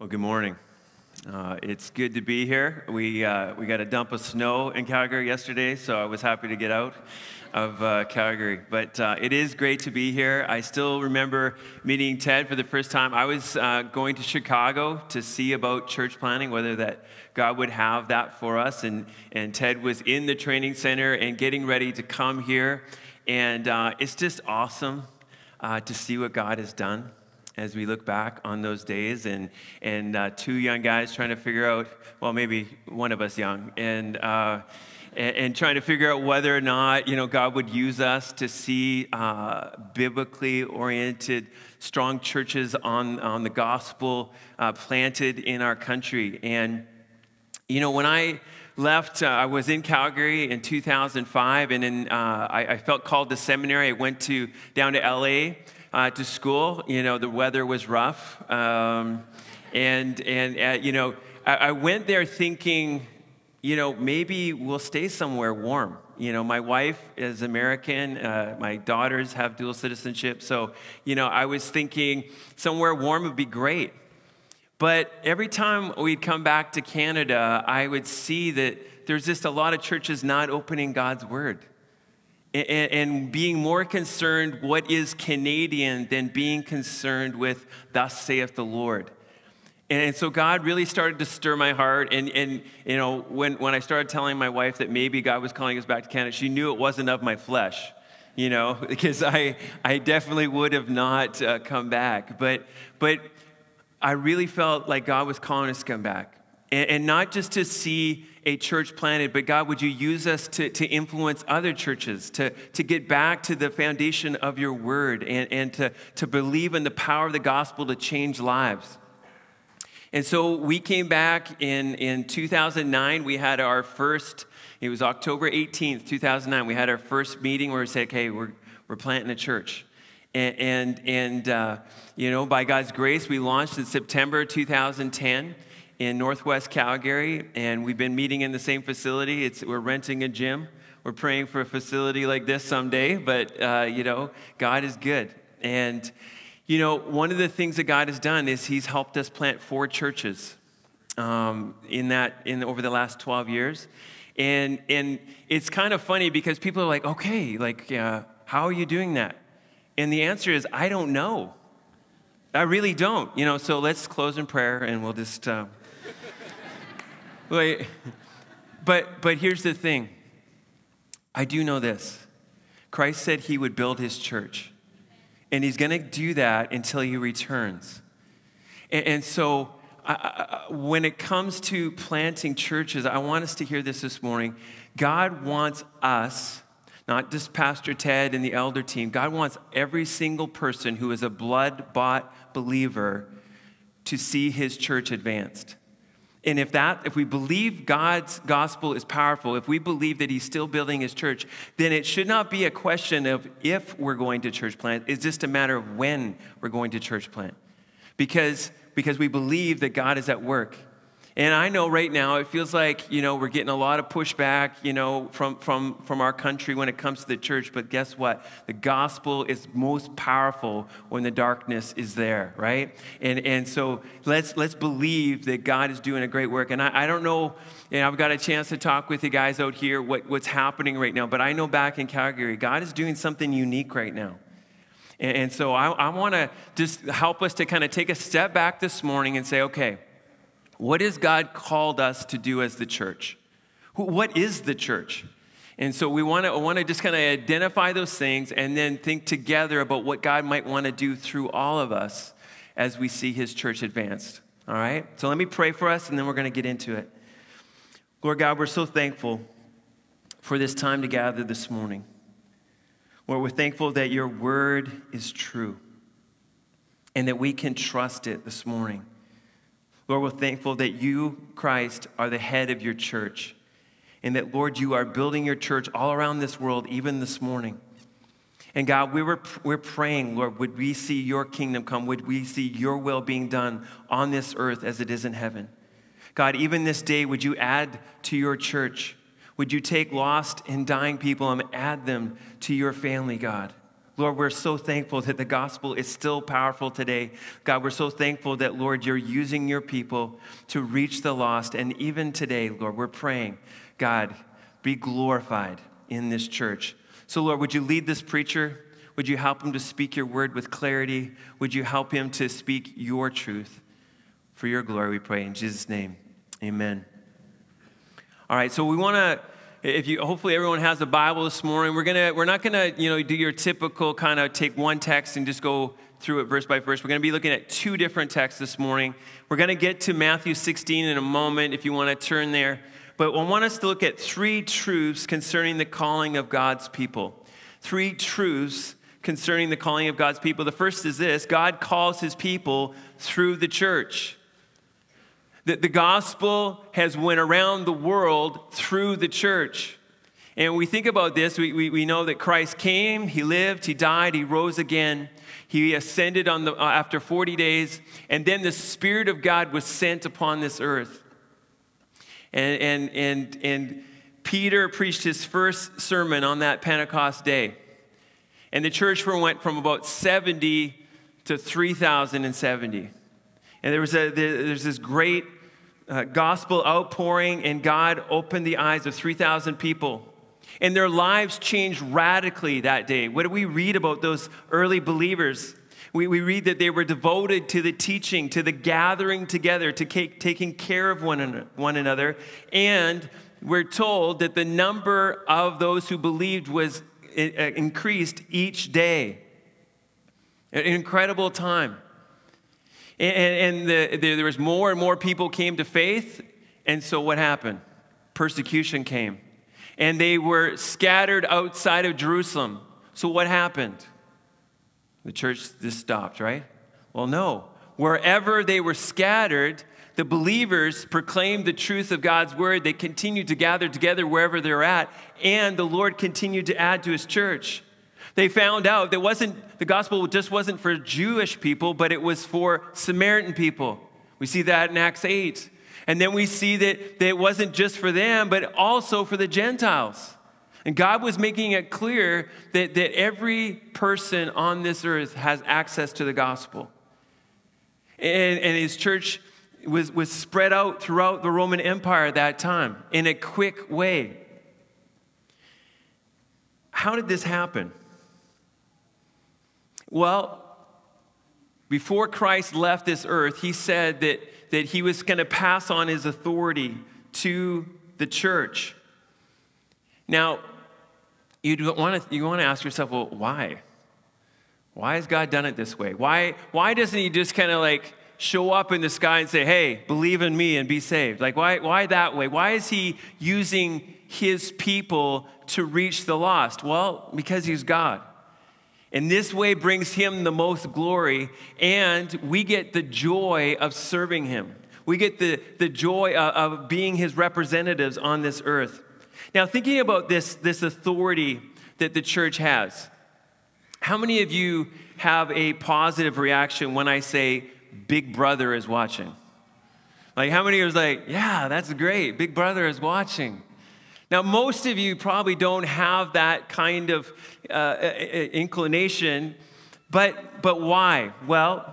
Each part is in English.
Well, good morning. Uh, it's good to be here. We, uh, we got a dump of snow in Calgary yesterday, so I was happy to get out of uh, Calgary. But uh, it is great to be here. I still remember meeting Ted for the first time. I was uh, going to Chicago to see about church planting, whether that God would have that for us. And, and Ted was in the training center and getting ready to come here. And uh, it's just awesome to see what God has done as we look back on those days and, and uh, two young guys trying to figure out, well, maybe one of us young, and, uh, and, and, trying to figure out whether or not, you know, God would use us to see uh, biblically oriented, strong churches on, on the gospel uh, planted in our country. And, you know, when I left, uh, I was in Calgary in 2005, and in, uh, I, I felt called to seminary. I went to, down to LA uh, to school. You know, the weather was rough. Um, and, and uh, you know, I, I went there thinking, you know, maybe we'll stay somewhere warm. You know, my wife is American. Uh, my daughters have dual citizenship. So, you know, I was thinking somewhere warm would be great. But every time we'd come back to Canada, I would see that there's just a lot of churches not opening God's word and, being more concerned what is Canadian than being concerned with thus saith the Lord. And so God really started to stir my heart. And, and you know, when, when I started telling my wife that maybe God was calling us back to Canada, she knew it wasn't of my flesh, you know, because I, I definitely would have not uh, come back. But, but I really felt like God was calling us to come back. And, and not just to see a church planted, but God, would you use us to, to influence other churches, to, to get back to the foundation of your word and, and to, to believe in the power of the gospel to change lives? And so we came back in, in 2009. We had our first, it was October 18th, 2009. We had our first meeting where we said, okay, we're, we're planting a church. And, and, and uh, you know, by God's grace, we launched in September 2010 in Northwest Calgary, and we've been meeting in the same facility. It's, we're renting a gym. We're praying for a facility like this someday, but uh, you know, God is good. And you know, one of the things that God has done is He's helped us plant four churches um, in that in over the last 12 years. And and it's kind of funny because people are like, okay, like, uh, how are you doing that? And the answer is, I don't know. I really don't. You know, so let's close in prayer and we'll just. Uh, Wait, but, but here's the thing I do know this Christ said he would build his church, and he's going to do that until he returns. And, and so, I, I, when it comes to planting churches, I want us to hear this this morning. God wants us, not just Pastor Ted and the elder team, God wants every single person who is a blood bought believer to see his church advanced. And if that, if we believe God's gospel is powerful, if we believe that He's still building His church, then it should not be a question of if we're going to church plant. It's just a matter of when we're going to church plant. Because, because we believe that God is at work and I know right now it feels like, you know, we're getting a lot of pushback, you know, from, from, from our country when it comes to the church. But guess what? The gospel is most powerful when the darkness is there, right? And, and so let's, let's believe that God is doing a great work. And I, I don't know, and I've got a chance to talk with you guys out here what, what's happening right now. But I know back in Calgary, God is doing something unique right now. And, and so I, I want to just help us to kind of take a step back this morning and say, okay, what has God called us to do as the church? What is the church? And so we want to want to just kind of identify those things and then think together about what God might want to do through all of us as we see his church advanced. All right? So let me pray for us and then we're going to get into it. Lord God, we're so thankful for this time to gather this morning. Lord, we're thankful that your word is true and that we can trust it this morning. Lord, we're thankful that you, Christ, are the head of your church. And that, Lord, you are building your church all around this world, even this morning. And God, we were, we're praying, Lord, would we see your kingdom come? Would we see your will being done on this earth as it is in heaven? God, even this day, would you add to your church? Would you take lost and dying people and add them to your family, God? Lord, we're so thankful that the gospel is still powerful today. God, we're so thankful that, Lord, you're using your people to reach the lost. And even today, Lord, we're praying, God, be glorified in this church. So, Lord, would you lead this preacher? Would you help him to speak your word with clarity? Would you help him to speak your truth? For your glory, we pray. In Jesus' name, amen. All right, so we want to if you hopefully everyone has a bible this morning. We're gonna we're not gonna you know do your typical kind of take one text and just go through it verse by verse. We're gonna be looking at two different texts this morning. We're gonna get to matthew 16 in a moment if you want to turn there. But i want us to look at three truths concerning the calling of god's people. Three truths concerning the calling of god's people. The first is this god calls his people through the church that the gospel has went around the world through the church. And we think about this, we, we, we know that Christ came, he lived, he died, he rose again. He ascended on the, uh, after 40 days, and then the Spirit of God was sent upon this earth. And, and, and, and Peter preached his first sermon on that Pentecost day. And the church went from about 70 to 3,070. And there was a, there's this great uh, gospel outpouring, and God opened the eyes of 3,000 people. And their lives changed radically that day. What do we read about those early believers? We, we read that they were devoted to the teaching, to the gathering together, to taking care of one, one another. And we're told that the number of those who believed was uh, increased each day. An incredible time. And, and the, the, there was more and more people came to faith. And so what happened? Persecution came. And they were scattered outside of Jerusalem. So what happened? The church just stopped, right? Well, no. Wherever they were scattered, the believers proclaimed the truth of God's word. They continued to gather together wherever they're at, and the Lord continued to add to his church. They found out that wasn't the gospel just wasn't for Jewish people, but it was for Samaritan people. We see that in Acts 8. And then we see that, that it wasn't just for them, but also for the Gentiles. And God was making it clear that, that every person on this earth has access to the gospel. And, and his church was, was spread out throughout the Roman Empire at that time in a quick way. How did this happen? Well, before Christ left this earth, he said that, that he was going to pass on his authority to the church. Now, you want to you want to ask yourself, well, why? Why has God done it this way? Why, why doesn't he just kind of like show up in the sky and say, hey, believe in me and be saved? Like, why, why that way? Why is he using his people to reach the lost? Well, because he's God. And this way brings him the most glory, and we get the joy of serving him. We get the, the joy of, of being his representatives on this earth. Now, thinking about this, this authority that the church has, how many of you have a positive reaction when I say, Big Brother is watching? Like, how many of you are like, yeah, that's great, Big Brother is watching? Now, most of you probably don't have that kind of uh, inclination, but, but why? Well,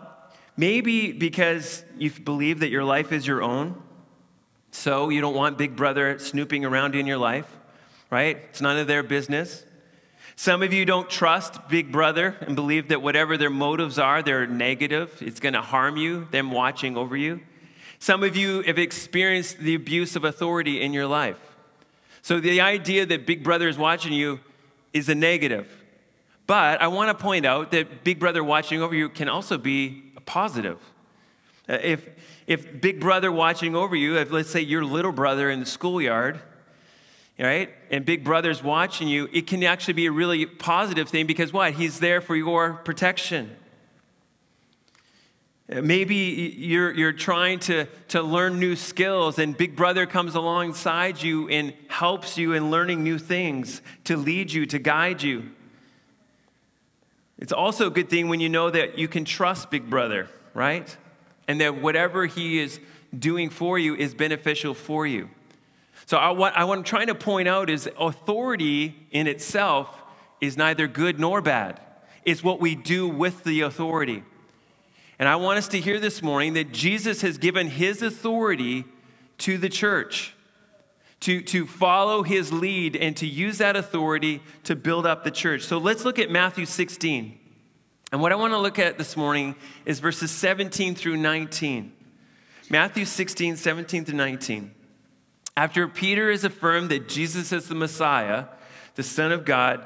maybe because you believe that your life is your own, so you don't want Big Brother snooping around in your life, right? It's none of their business. Some of you don't trust Big Brother and believe that whatever their motives are, they're negative. It's going to harm you, them watching over you. Some of you have experienced the abuse of authority in your life. So the idea that Big Brother is watching you is a negative. But I want to point out that Big Brother watching over you can also be a positive. Uh, if, if Big Brother watching over you, if let's say your little brother in the schoolyard, right, and Big Brother's watching you, it can actually be a really positive thing because what? He's there for your protection. Maybe you're, you're trying to, to learn new skills, and Big Brother comes alongside you and helps you in learning new things to lead you, to guide you. It's also a good thing when you know that you can trust Big Brother, right? And that whatever he is doing for you is beneficial for you. So, I, what, I, what I'm trying to point out is authority in itself is neither good nor bad. it's what we do with the authority. And I want us to hear this morning that Jesus has given his authority to the church to, to follow his lead and to use that authority to build up the church. So let's look at Matthew 16. And what I want to look at this morning is verses 17 through 19. Matthew 16, 17 to 19. After Peter has affirmed that Jesus is the Messiah, the Son of God,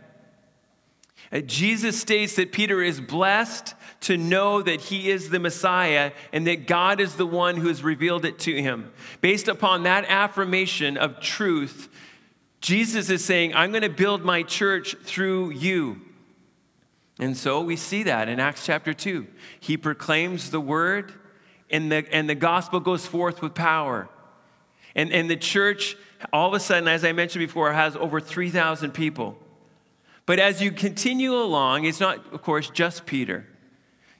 Uh, Jesus states that Peter is blessed to know that he is the Messiah and that God is the one who has revealed it to him. Based upon that affirmation of truth, Jesus is saying, I'm going to build my church through you. And so we see that in Acts chapter 2. He proclaims the word, and the, and the gospel goes forth with power. And, and the church, all of a sudden, as I mentioned before, has over 3,000 people. But as you continue along, it's not, of course, just Peter.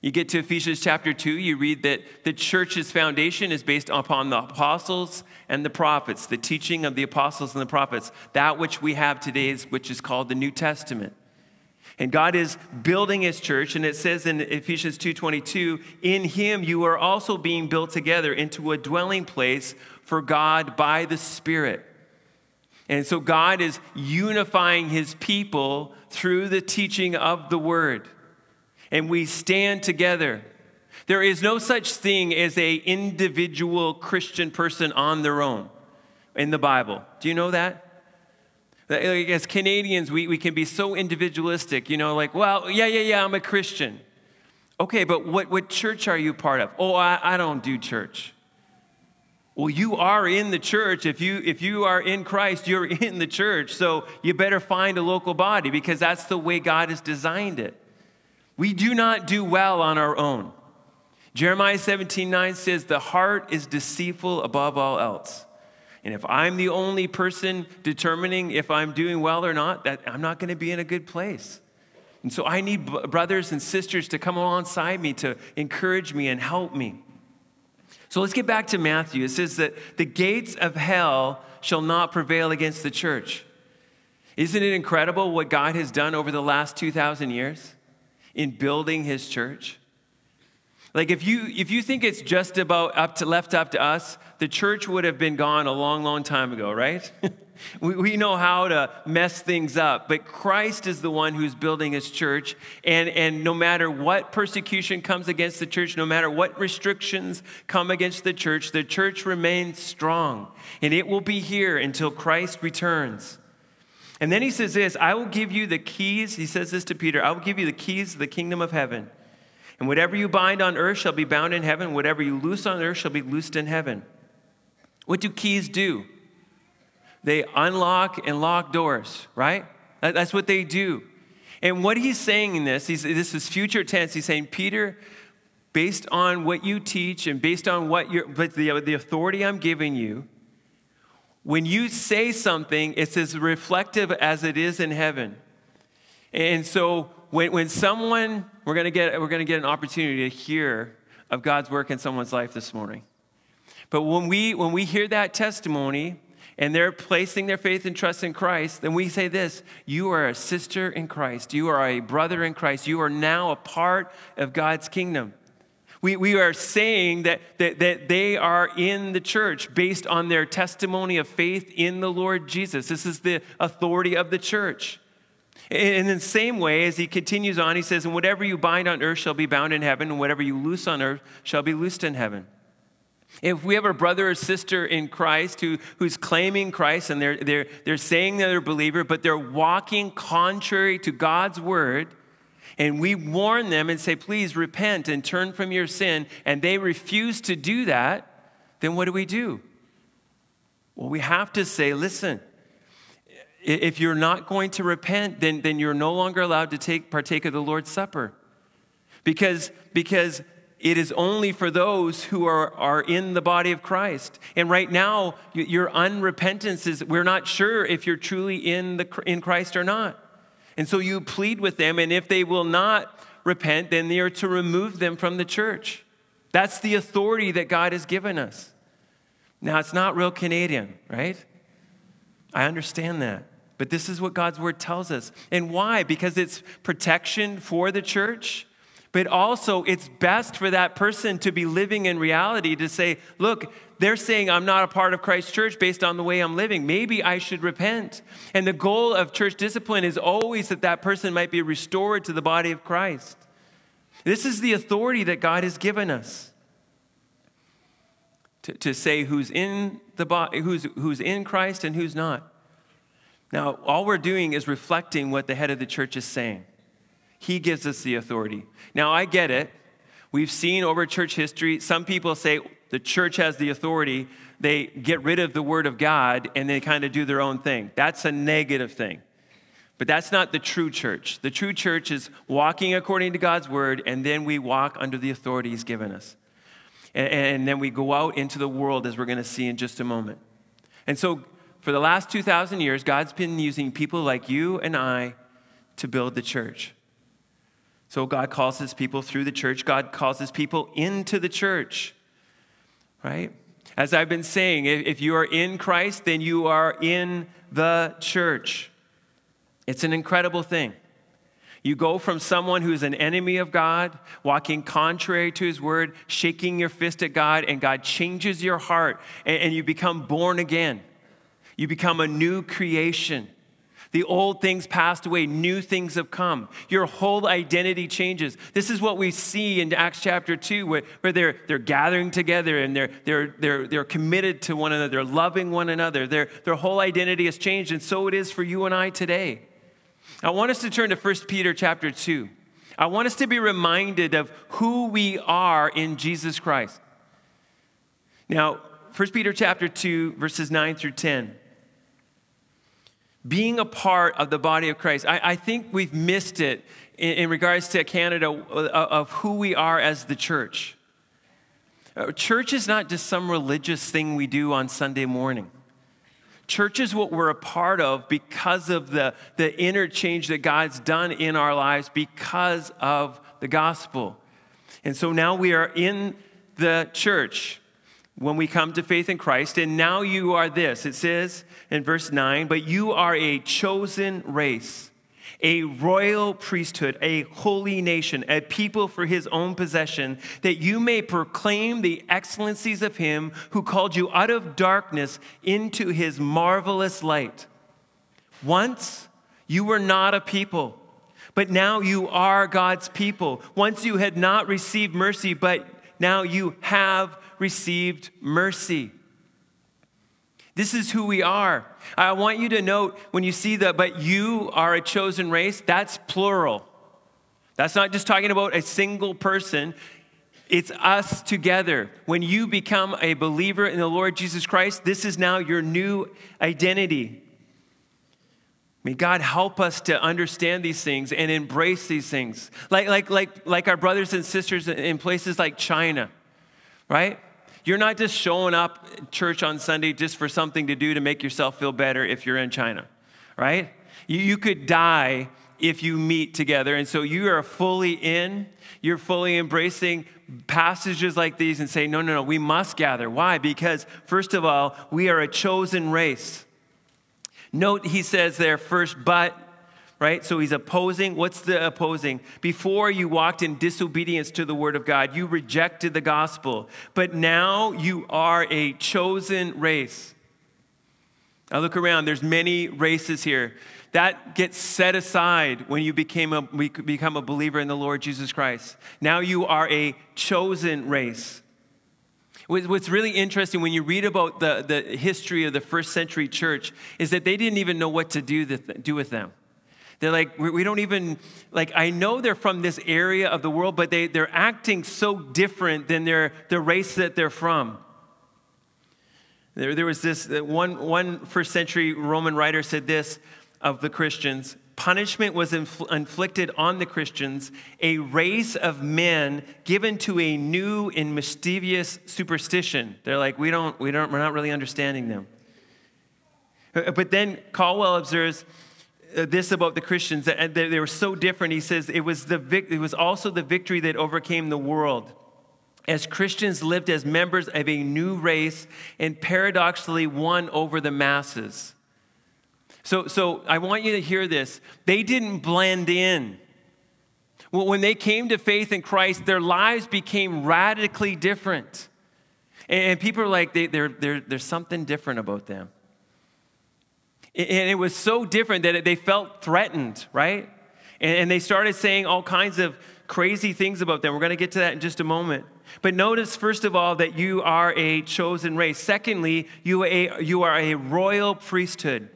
You get to Ephesians chapter 2, you read that the church's foundation is based upon the apostles and the prophets, the teaching of the apostles and the prophets, that which we have today, is, which is called the New Testament. And God is building his church, and it says in Ephesians 2:22, in him you are also being built together into a dwelling place for God by the Spirit. And so God is unifying his people through the teaching of the word and we stand together. There is no such thing as a individual Christian person on their own in the Bible. Do you know that? As Canadians, we, we can be so individualistic, you know, like, well, yeah, yeah, yeah, I'm a Christian. Okay, but what, what church are you part of? Oh, I, I don't do church. Well, you are in the church. If you, if you are in Christ, you're in the church. So you better find a local body because that's the way God has designed it. We do not do well on our own. Jeremiah 17 9 says, The heart is deceitful above all else. And if I'm the only person determining if I'm doing well or not, that I'm not going to be in a good place. And so I need brothers and sisters to come alongside me to encourage me and help me. So let's get back to Matthew. It says that the gates of hell shall not prevail against the church. Isn't it incredible what God has done over the last 2,000 years? in building his church? Like if you if you think it's just about up to left up to us, the church would have been gone a long, long time ago, right? we, we know how to mess things up, but Christ is the one who's building his church. And, and no matter what persecution comes against the church, no matter what restrictions come against the church, the church remains strong. And it will be here until Christ returns. And then he says this I will give you the keys. He says this to Peter I will give you the keys of the kingdom of heaven. And whatever you bind on earth shall be bound in heaven. Whatever you loose on earth shall be loosed in heaven. What do keys do? They unlock and lock doors, right? That's what they do. And what he's saying in this, he's, this is future tense. He's saying, Peter, based on what you teach and based on what you the, the authority I'm giving you, when you say something, it's as reflective as it is in heaven. And so when, when someone, we're going to get we're going to get an opportunity to hear of God's work in someone's life this morning. But when we when we hear that testimony and they're placing their faith and trust in Christ, then we say this You are a sister in Christ. You are a brother in Christ. You are now a part of God's kingdom. We, we are saying that, that, that they are in the church based on their testimony of faith in the Lord Jesus. This is the authority of the church. In the same way, as he continues on, he says, And whatever you bind on earth shall be bound in heaven, and whatever you loose on earth shall be loosed in heaven. If we have a brother or sister in Christ who, who's claiming Christ and they're, they're, they're saying they're a believer, but they're walking contrary to God's word, and we warn them and say, please repent and turn from your sin, and they refuse to do that, then what do we do? Well, we have to say, listen, if you're not going to repent, then, then you're no longer allowed to take, partake of the Lord's Supper. Because, because it is only for those who are, are in the body of Christ. And right now, your unrepentance is we're not sure if you're truly in, the, in Christ or not. And so you plead with them, and if they will not repent, then they are to remove them from the church. That's the authority that God has given us. Now, it's not real Canadian, right? I understand that. But this is what God's word tells us. And why? Because it's protection for the church, but also it's best for that person to be living in reality to say, look, they're saying I'm not a part of Christ's church based on the way I'm living. Maybe I should repent. And the goal of church discipline is always that that person might be restored to the body of Christ. This is the authority that God has given us to, to say who's in the body, who's, who's in Christ and who's not. Now, all we're doing is reflecting what the head of the church is saying. He gives us the authority. Now, I get it. We've seen over church history, some people say, the church has the authority, they get rid of the word of God and they kind of do their own thing. That's a negative thing. But that's not the true church. The true church is walking according to God's word, and then we walk under the authority He's given us. And, and then we go out into the world, as we're going to see in just a moment. And so, for the last 2,000 years, God's been using people like you and I to build the church. So, God calls his people through the church, God calls his people into the church right? As I've been saying, if you are in Christ, then you are in the church. It's an incredible thing. You go from someone who's an enemy of God, walking contrary to his word, shaking your fist at God, and God changes your heart, and, you become born again. You become a new creation. The old things passed away, new things have come. Your whole identity changes. This is what we see in Acts chapter 2, where, where they're, they're gathering together and they're, they're, they're, they're committed to one another, they're loving one another. Their, their whole identity has changed, and so it is for you and I today. I want us to turn to 1 Peter chapter 2. I want us to be reminded of who we are in Jesus Christ. Now, 1 Peter chapter 2, verses 9 through 10 being a part of the body of Christ. I, I think we've missed it in, in, regards to Canada uh, of who we are as the church. Uh, church is not just some religious thing we do on Sunday morning. Church is what we're a part of because of the, the interchange that God's done in our lives because of the gospel. And so now we are in the church when we come to faith in Christ. And now you are this. It says in verse 9, but you are a chosen race, a royal priesthood, a holy nation, a people for his own possession, that you may proclaim the excellencies of him who called you out of darkness into his marvelous light. Once you were not a people. But now you are God's people. Once you had not received mercy, but now you have received mercy. This is who we are. I want you to note when you see that, but you are a chosen race, that's plural. That's not just talking about a single person. It's us together. When you become a believer in the Lord Jesus Christ, this is now your new identity. May God help us to understand these things and embrace these things. Like, like, like, like our brothers and sisters in places like China, right? You're not just showing up church on Sunday just for something to do to make yourself feel better if you're in China, right? You, you could die if you meet together. And so you are fully in, you're fully embracing passages like these and say, no, no, no, we must gather. Why? Because, first of all, we are a chosen race. Note he says there first, but right? So he's opposing. What's the opposing? Before you walked in disobedience to the word of God, you rejected the gospel, but now you are a chosen race. Now look around, there's many races here. That gets set aside when you became a, become a believer in the Lord Jesus Christ. Now you are a chosen race. What's really interesting when you read about the, the history of the first century church is that they didn't even know what to do, the, do with them. They're like, we don't even, like, I know they're from this area of the world, but they, they're acting so different than their, the race that they're from. There, there was this one, one first century Roman writer said this of the Christians punishment was infl- inflicted on the Christians, a race of men given to a new and mischievous superstition. They're like, we don't, we don't, we're not really understanding them. Uh, but then Caldwell observes Uh, this about the Christians that they were so different. He says it was, the, it was also the victory that overcame the world. As Christians lived as members of a new race and paradoxically won over the masses. So, so I want you to hear this. They didn't blend in. When they came to faith in Christ, their lives became radically different. And people are like, they, they're, there's something different about them. And it was so different that they felt threatened, right? And they started saying all kinds of crazy things about them. We're going to get to that in just a moment. But notice, first of all, that you are a chosen race. Secondly, you are a, royal priesthood.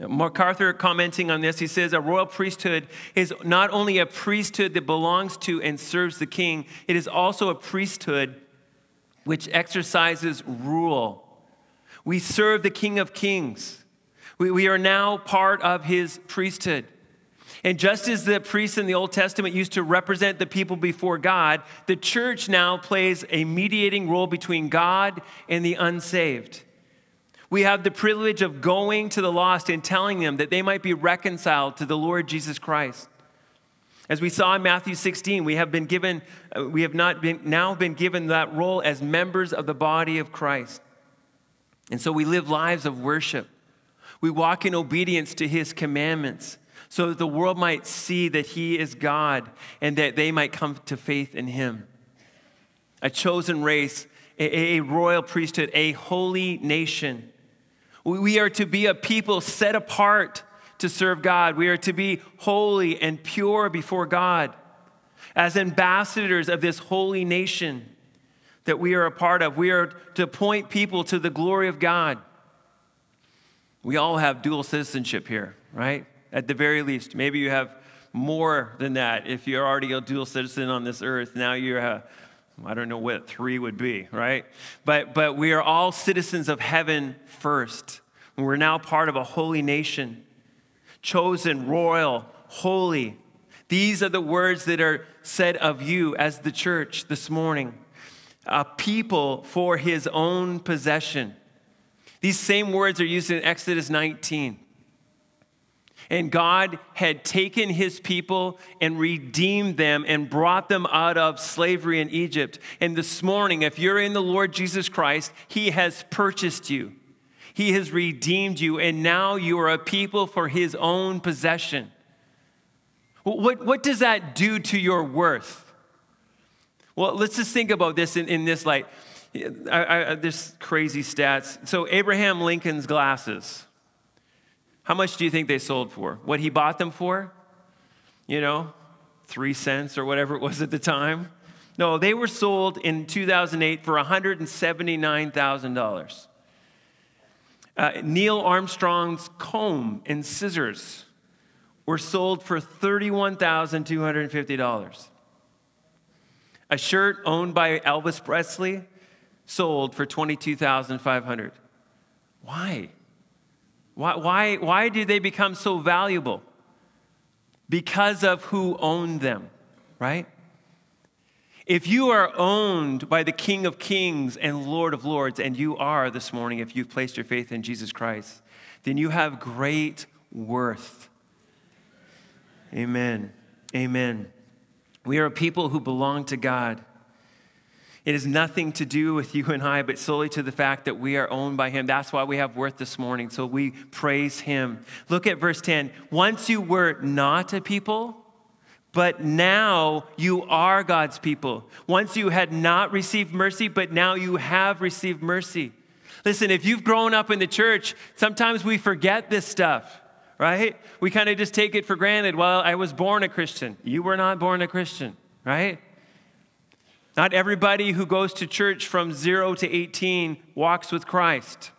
MacArthur commenting on this, he says a royal priesthood is not only a priesthood that belongs to and serves the king, it is also a priesthood which exercises rule. We serve the King of Kings. We, we are now part of his priesthood. And just as the priests in the Old Testament used to represent the people before God, the church now plays a mediating role between God and the unsaved. We have the privilege of going to the lost and telling them that they might be reconciled to the Lord Jesus Christ. As we saw in Matthew 16, we have been given, uh, we have not been, now been given that role as members of the body of Christ. And so we live lives of worship. We walk in obedience to his commandments so that the world might see that he is God and that they might come to faith in him. A chosen race, a, a royal priesthood, a holy nation. We are to be a people set apart to serve God. We are to be holy and pure before God as ambassadors of this holy nation that we are a part of. We are to point people to the glory of God. We all have dual citizenship here, right? At the very least. Maybe you have more than that. If you're already a dual citizen on this earth, now you're a, I don't know what three would be, right? But, but we are all citizens of heaven first. We're now part of a holy nation, chosen, royal, holy. These are the words that are said of you as the church this morning a people for his own possession. These same words are used in Exodus 19. And God had taken his people and redeemed them and brought them out of slavery in Egypt. And this morning, if you're in the Lord Jesus Christ, he has purchased you, he has redeemed you, and now you are a people for his own possession. What, what does that do to your worth? Well, let's just think about this in, in this light. I, I, this crazy stats. So, Abraham Lincoln's glasses, how much do you think they sold for? What he bought them for? You know, three cents or whatever it was at the time? No, they were sold in 2008 for $179,000. Uh, Neil Armstrong's comb and scissors were sold for $31,250. A shirt owned by Elvis Presley sold for 22,500. Why? Why, why, why did they become so valuable? Because of who owned them, right? If you are owned by the King of Kings and Lord of Lords, and you are this morning if you've placed your faith in Jesus Christ, then you have great worth. Amen. Amen. We are a people who belong to God. It has nothing to do with you and I, but solely to the fact that we are owned by Him. That's why we have worth this morning. So we praise Him. Look at verse 10. Once you were not a people, but now you are God's people. Once you had not received mercy, but now you have received mercy. Listen, if you've grown up in the church, sometimes we forget this stuff, right? We kind of just take it for granted. Well, I was born a Christian. You were not born a Christian, right? Not everybody who goes to church from zero to 18 walks with Christ.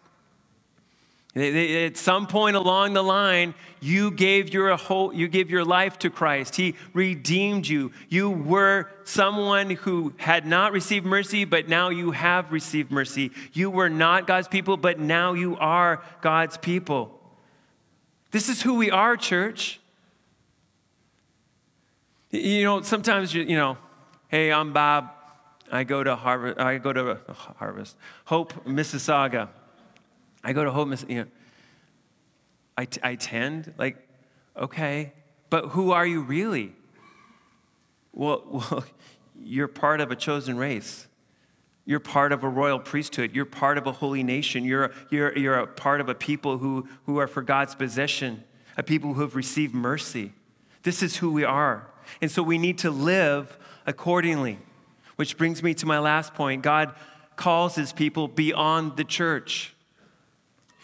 At some point along the line, you gave your whole, you gave your life to Christ. He redeemed you. You were someone who had not received mercy, but now you have received mercy. You were not God's people, but now you are God's people. This is who we are, church. You know, sometimes you, you know, hey, I'm Bob. I go to Harvest, I go to Harvest, Hope, Mississauga. I go to Hope, Miss. You know, I, t- I tend like, okay, but who are you really? Well, well, you're part of a chosen race. You're part of a royal priesthood. You're part of a holy nation. You're, you're, you're a part of a people who, who are for God's possession, a people who have received mercy. This is who we are. And so we need to live accordingly. Which brings me to my last point God calls his people beyond the church.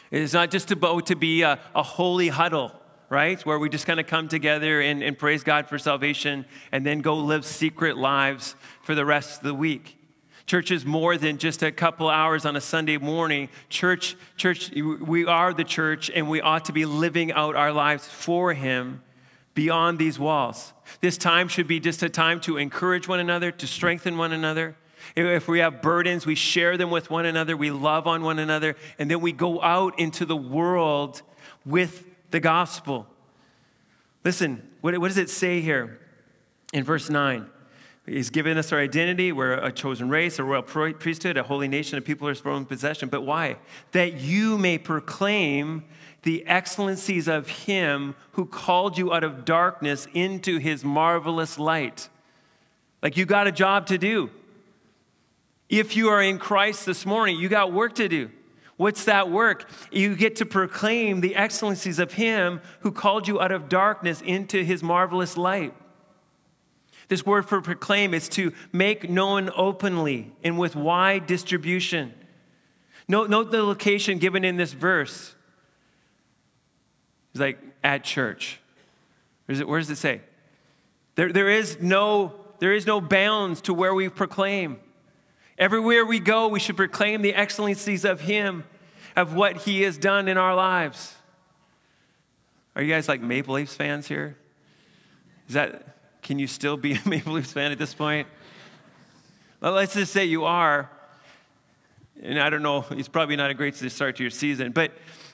It is not just about to be a, a holy huddle, right? Where we just kind of come together and, and praise God for salvation and then go live secret lives for the rest of the week. Church is more than just a couple hours on a Sunday morning. Church, church, we are the church, and we ought to be living out our lives for Him beyond these walls. This time should be just a time to encourage one another, to strengthen one another. If we have burdens, we share them with one another, we love on one another, and then we go out into the world with the gospel. Listen, what, what does it say here in verse 9? He's given us our identity. We're a chosen race, a royal priesthood, a holy nation, a people of his own possession. But why? That you may proclaim the excellencies of him who called you out of darkness into his marvelous light. Like you got a job to do. If you are in Christ this morning, you got work to do. What's that work? You get to proclaim the excellencies of him who called you out of darkness into his marvelous light. This word for proclaim is to make known openly and with wide distribution. Note, note the location given in this verse. It's like at church. Where does it, where does it say? There, there, is no, there is no bounds to where we proclaim. Everywhere we go, we should proclaim the excellencies of Him, of what He has done in our lives. Are you guys like Maple Leafs fans here? Is that can you still be a Maple Leafs fan at this point? Well, let's just say you are. And I don't know, it's probably not a great start to your season, but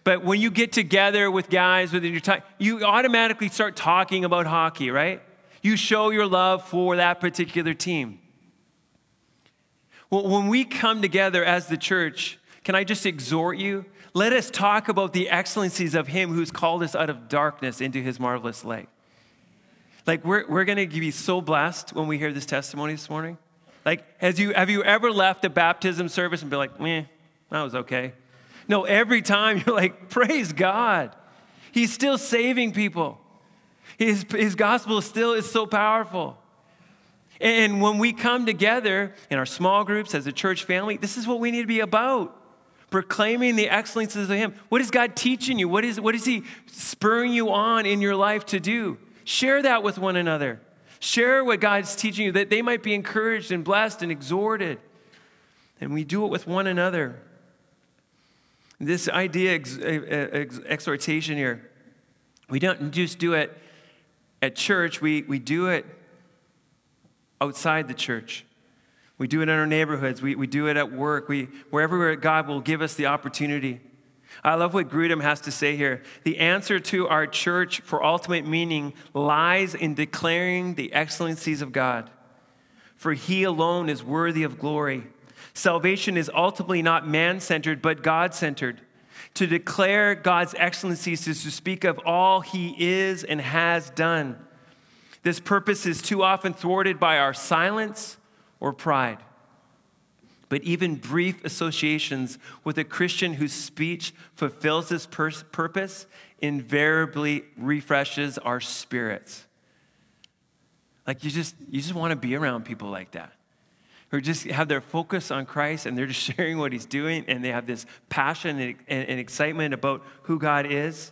but when you get together with guys within your time, you automatically start talking about hockey, right? You show your love for that particular team. Well, when we come together as the church, can I just exhort you? Let us talk about the excellencies of Him who's called us out of darkness into His marvelous light. Like, we're, we're going to be so blessed when we hear this testimony this morning. Like, has you, have you ever left a baptism service and be like, meh, that was okay? No, every time you're like, praise God. He's still saving people. His, his gospel still is so powerful. And when we come together in our small groups as a church family, this is what we need to be about proclaiming the excellences of Him. What is God teaching you? What is, what is He spurring you on in your life to do? Share that with one another. Share what God's teaching you that they might be encouraged and blessed and exhorted. And we do it with one another. This idea, ex- ex- exhortation here, we don't just do it at church, we, we do it outside the church. We do it in our neighborhoods. We, we do it at work. We, wherever God will give us the opportunity. I love what Grudem has to say here. The answer to our church for ultimate meaning lies in declaring the excellencies of God, for He alone is worthy of glory. Salvation is ultimately not man centered, but God centered. To declare God's excellencies is to speak of all He is and has done. This purpose is too often thwarted by our silence or pride. But even brief associations with a Christian whose speech fulfills this pur- purpose invariably refreshes our spirits. Like you just, you just want to be around people like that who just have their focus on Christ and they're just sharing what he's doing and they have this passion and, and, and, excitement about who God is.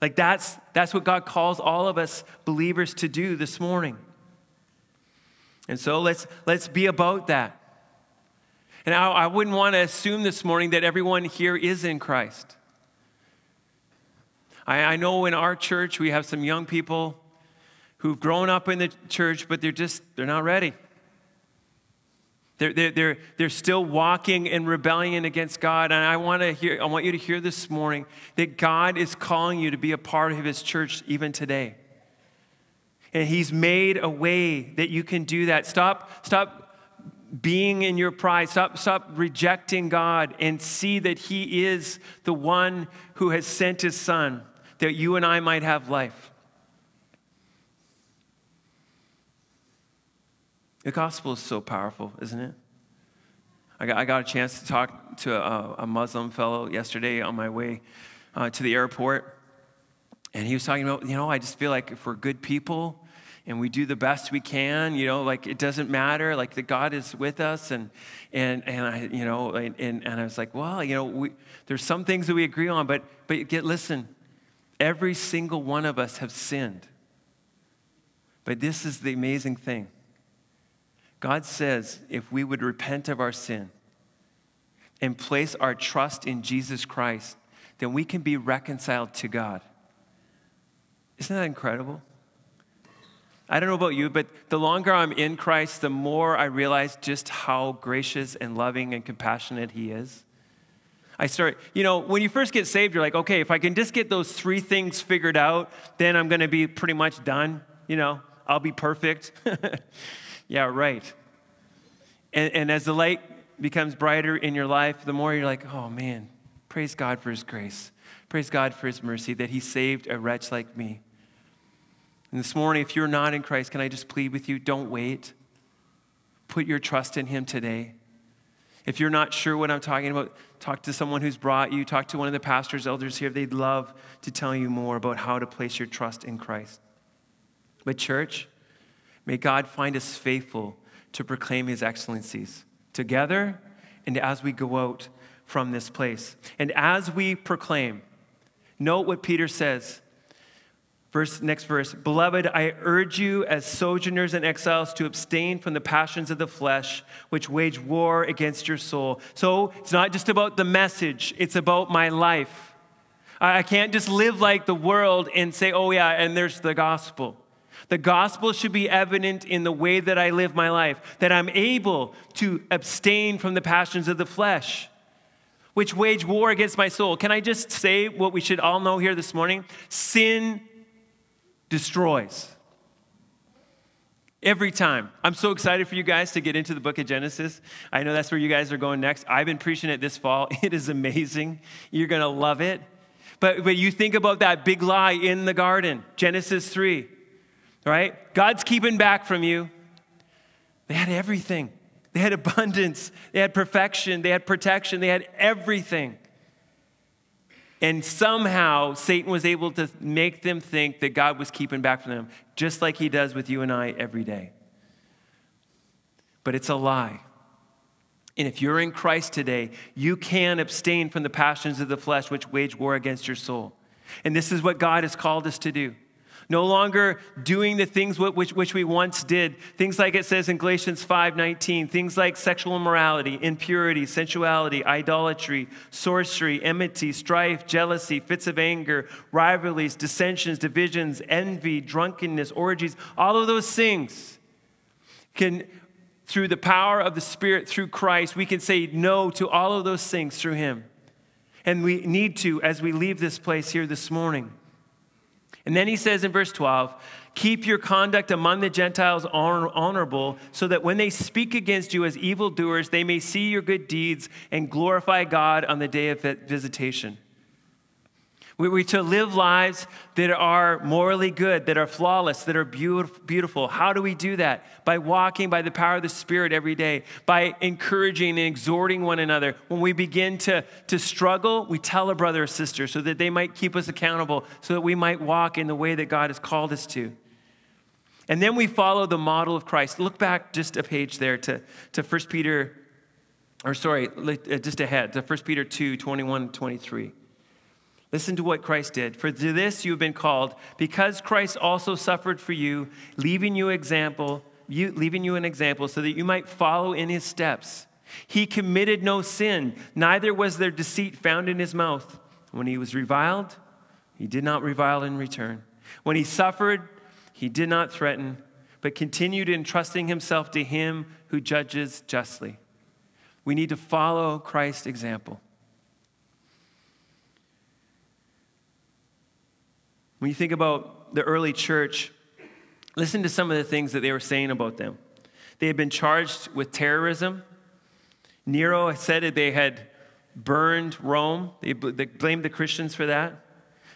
Like that's, that's what God calls all of us believers to do this morning. And so let's, let's be about that. And I, I wouldn't want to assume this morning that everyone here is in Christ. I, I know in our church we have some young people who've grown up in the church, but they're just, they're not ready. They're, they're, they're, they're still walking in rebellion against God. And I want, to hear, I want you to hear this morning that God is calling you to be a part of His church even today. And He's made a way that you can do that. Stop, stop being in your pride. Stop, stop rejecting God and see that He is the one who has sent His Son that you and I might have life. The gospel is so powerful, isn't it? I got, I got a chance to talk to a, a Muslim fellow yesterday on my way uh, to the airport. And he was talking about, you know, I just feel like if we're good people and we do the best we can, you know, like it doesn't matter, like that God is with us. And, and, and I, you know, and, and, I was like, well, you know, we, there's some things that we agree on, but, but get, listen, every single one of us have sinned. But this is the amazing thing God says if we would repent of our sin and place our trust in Jesus Christ, then we can be reconciled to God. Isn't that incredible? I don't know about you, but the longer I'm in Christ, the more I realize just how gracious and loving and compassionate He is. I start, you know, when you first get saved, you're like, okay, if I can just get those three things figured out, then I'm going to be pretty much done. You know, I'll be perfect. Yeah, right. And, and as the light becomes brighter in your life, the more you're like, oh man, praise God for his grace. Praise God for his mercy that he saved a wretch like me. And this morning, if you're not in Christ, can I just plead with you? Don't wait. Put your trust in him today. If you're not sure what I'm talking about, talk to someone who's brought you, talk to one of the pastors, elders here. They'd love to tell you more about how to place your trust in Christ. But, church, May God find us faithful to proclaim his excellencies together and as we go out from this place. And as we proclaim, note what Peter says. Verse, next verse, beloved, I urge you as sojourners and exiles to abstain from the passions of the flesh, which wage war against your soul. So it's not just about the message, it's about my life. I can't just live like the world and say, oh, yeah, and there's the gospel. The gospel should be evident in the way that I live my life, that I'm able to abstain from the passions of the flesh, which wage war against my soul. Can I just say what we should all know here this morning? Sin destroys. Every time. I'm so excited for you guys to get into the book of Genesis. I know that's where you guys are going next. I've been preaching it this fall. It is amazing. You're going to love it. But, but you think about that big lie in the garden, Genesis 3 right? God's keeping back from you. They had everything. They had abundance, they had perfection, they had protection, they had everything. And somehow Satan was able to make them think that God was keeping back from them, just like he does with you and I every day. But it's a lie. And if you're in Christ today, you can abstain from the passions of the flesh which wage war against your soul. And this is what God has called us to do no longer doing the things which, which we once did. Things like it says in Galatians 5:19, things like sexual immorality, impurity, sensuality, idolatry, sorcery, enmity, strife, jealousy, fits of anger, rivalries, dissensions, divisions, envy, drunkenness, orgies, all of those things can through the power of the Spirit through Christ, we can say no to all of those things through him. And we need to as we leave this place here this morning. And then he says in verse 12, Keep your conduct among the Gentiles honorable, so that when they speak against you as evildoers, they may see your good deeds and glorify God on the day of visitation. We're to live lives that are morally good, that are flawless, that are beautiful. How do we do that? By walking by the power of the Spirit every day, by encouraging and exhorting one another. When we begin to, to struggle, we tell a brother or sister so that they might keep us accountable, so that we might walk in the way that God has called us to. And then we follow the model of Christ. Look back just a page there to, to 1 Peter, or sorry, uh, just ahead to 1 Peter 2 21 23. Listen to what Christ did. For to this you have been called, because Christ also suffered for you, leaving you example, you, leaving you an example, so that you might follow in his steps. He committed no sin, neither was there deceit found in his mouth. When he was reviled, he did not revile in return. When he suffered, he did not threaten, but continued entrusting himself to him who judges justly. We need to follow Christ's example. When you think about the early church, listen to some of the things that they were saying about them. They had been charged with terrorism. Nero said that they had burned Rome. They, blamed the Christians for that.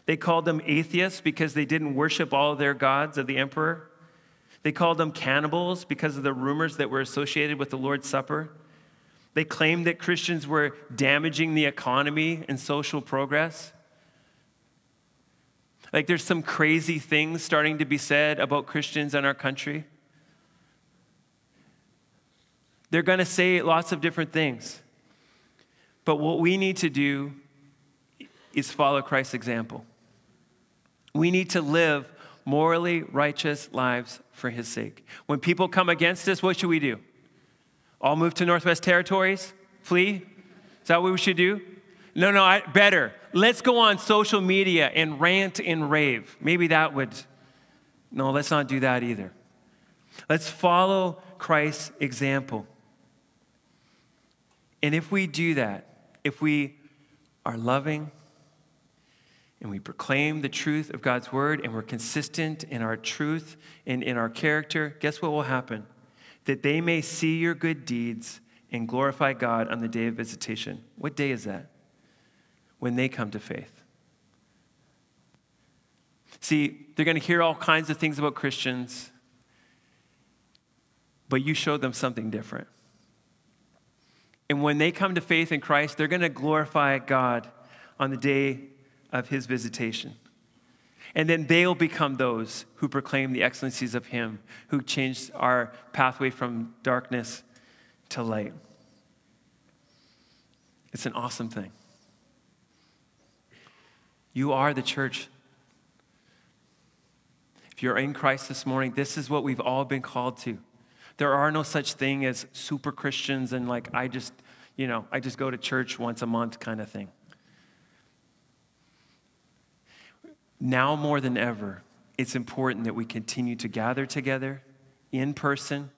They called them atheists because they didn't worship all their gods of the emperor. They called them cannibals because of the rumors that were associated with the Lord's Supper. They claimed that Christians were damaging the economy and social progress. Like there's some crazy things starting to be said about Christians in our country. They're going to say lots of different things. But what we need to do is follow Christ's example. We need to live morally righteous lives for his sake. When people come against us, what should we do? All move to Northwest Territories? Flee? Is that what we should do? No, no, I, better. Let's go on social media and rant and rave. Maybe that would. No, let's not do that either. Let's follow Christ's example. And if we do that, if we are loving and we proclaim the truth of God's word and we're consistent in our truth and in our character, guess what will happen? That they may see your good deeds and glorify God on the day of visitation. What day is that? When they come to faith. See, they're going to hear all kinds of things about Christians, but you showed them something different. And when they come to faith in Christ, they're going to glorify God on the day of his visitation. And then they'll become those who proclaim the excellencies of him who changed our pathway from darkness to light. It's an awesome thing. You are the church. If you're in Christ this morning, this is what we've all been called to. There are no such thing as super Christians and like, I just, you know, I just go to church once a month kind of thing. Now more than ever, it's important that we continue to gather together in person.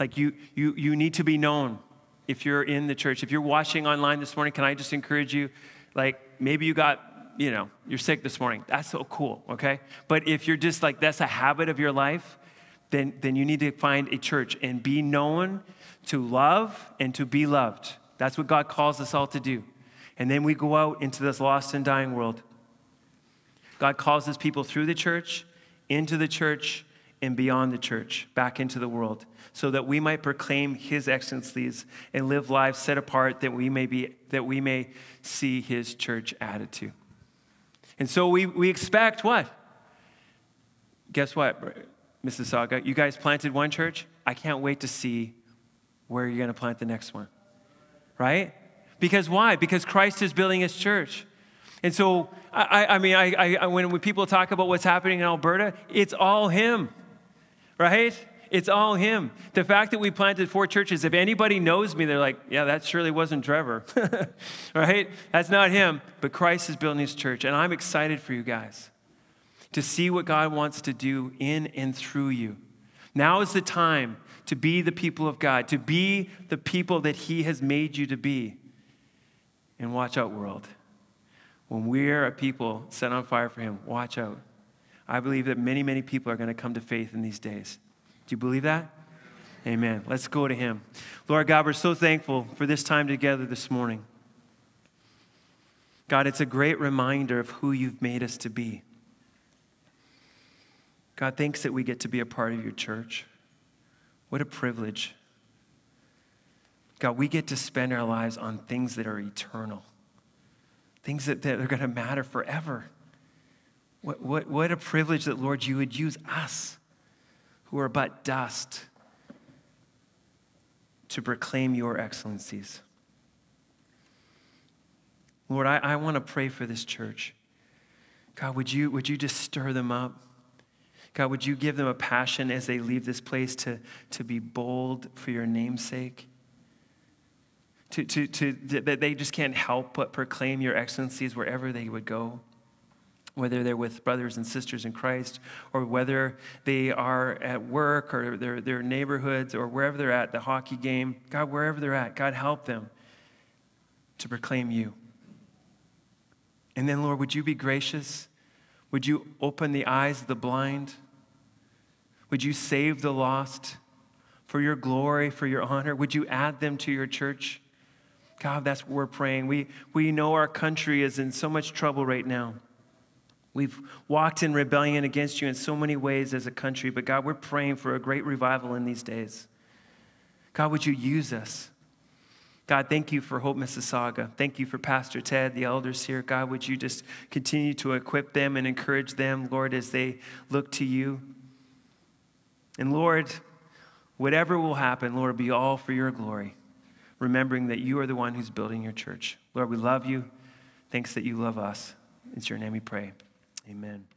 Like you, you, you need to be known if you're in the church. If you're watching online this morning, can I just encourage you? Like maybe you got, you know, you're sick this morning. That's so cool, okay? But if you're just like, that's a habit of your life, then, then you need to find a church and be known to love and to be loved. That's what God calls us all to do. And then we go out into this lost and dying world God calls his people through the church, into the church, and beyond the church, back into the world, so that we might proclaim his excellencies and live lives set apart that we may, be, that we may see his church added to. And so we, we expect what? Guess what, Mississauga? You guys planted one church. I can't wait to see where you're going to plant the next one. Right? Because why? Because Christ is building his church. And so, I, I mean, I, I, when, when people talk about what's happening in Alberta, it's all Him, right? It's all Him. The fact that we planted four churches, if anybody knows me, they're like, yeah, that surely wasn't Trevor, right? That's not Him. But Christ is building His church, and I'm excited for you guys to see what God wants to do in and through you. Now is the time to be the people of God, to be the people that He has made you to be. And watch out, world. When we're a people set on fire for Him, watch out. I believe that many, many people are going to come to faith in these days. Do you believe that? Amen. Let's go to Him. Lord God, we're so thankful for this time together this morning. God, it's a great reminder of who you've made us to be. God, thanks that we get to be a part of your church. What a privilege. God, we get to spend our lives on things that are eternal things that, that are going to matter forever. What, what, what a privilege that, Lord, you would use us who are but dust to proclaim your excellencies. Lord, I, I want to pray for this church. God, would you, would you just stir them up? God, would you give them a passion as they leave this place to, to be bold for your name's sake? to, to, to, that they just can't help but proclaim your excellencies wherever they would go. Whether they're with brothers and sisters in Christ, or whether they are at work or their, their neighborhoods or wherever they're at, the hockey game. God, wherever they're at, God, help them to proclaim you. And then, Lord, would you be gracious? Would you open the eyes of the blind? Would you save the lost for your glory, for your honor? Would you add them to your church? God, that's what we're praying. We, we know our country is in so much trouble right now. We've walked in rebellion against you in so many ways as a country, but God, we're praying for a great revival in these days. God, would you use us? God, thank you for Hope Mississauga. Thank you for Pastor Ted, the elders here. God, would you just continue to equip them and encourage them, Lord, as they look to you? And Lord, whatever will happen, Lord, be all for your glory, remembering that you are the one who's building your church. Lord, we love you. Thanks that you love us. It's your name we pray. Amen.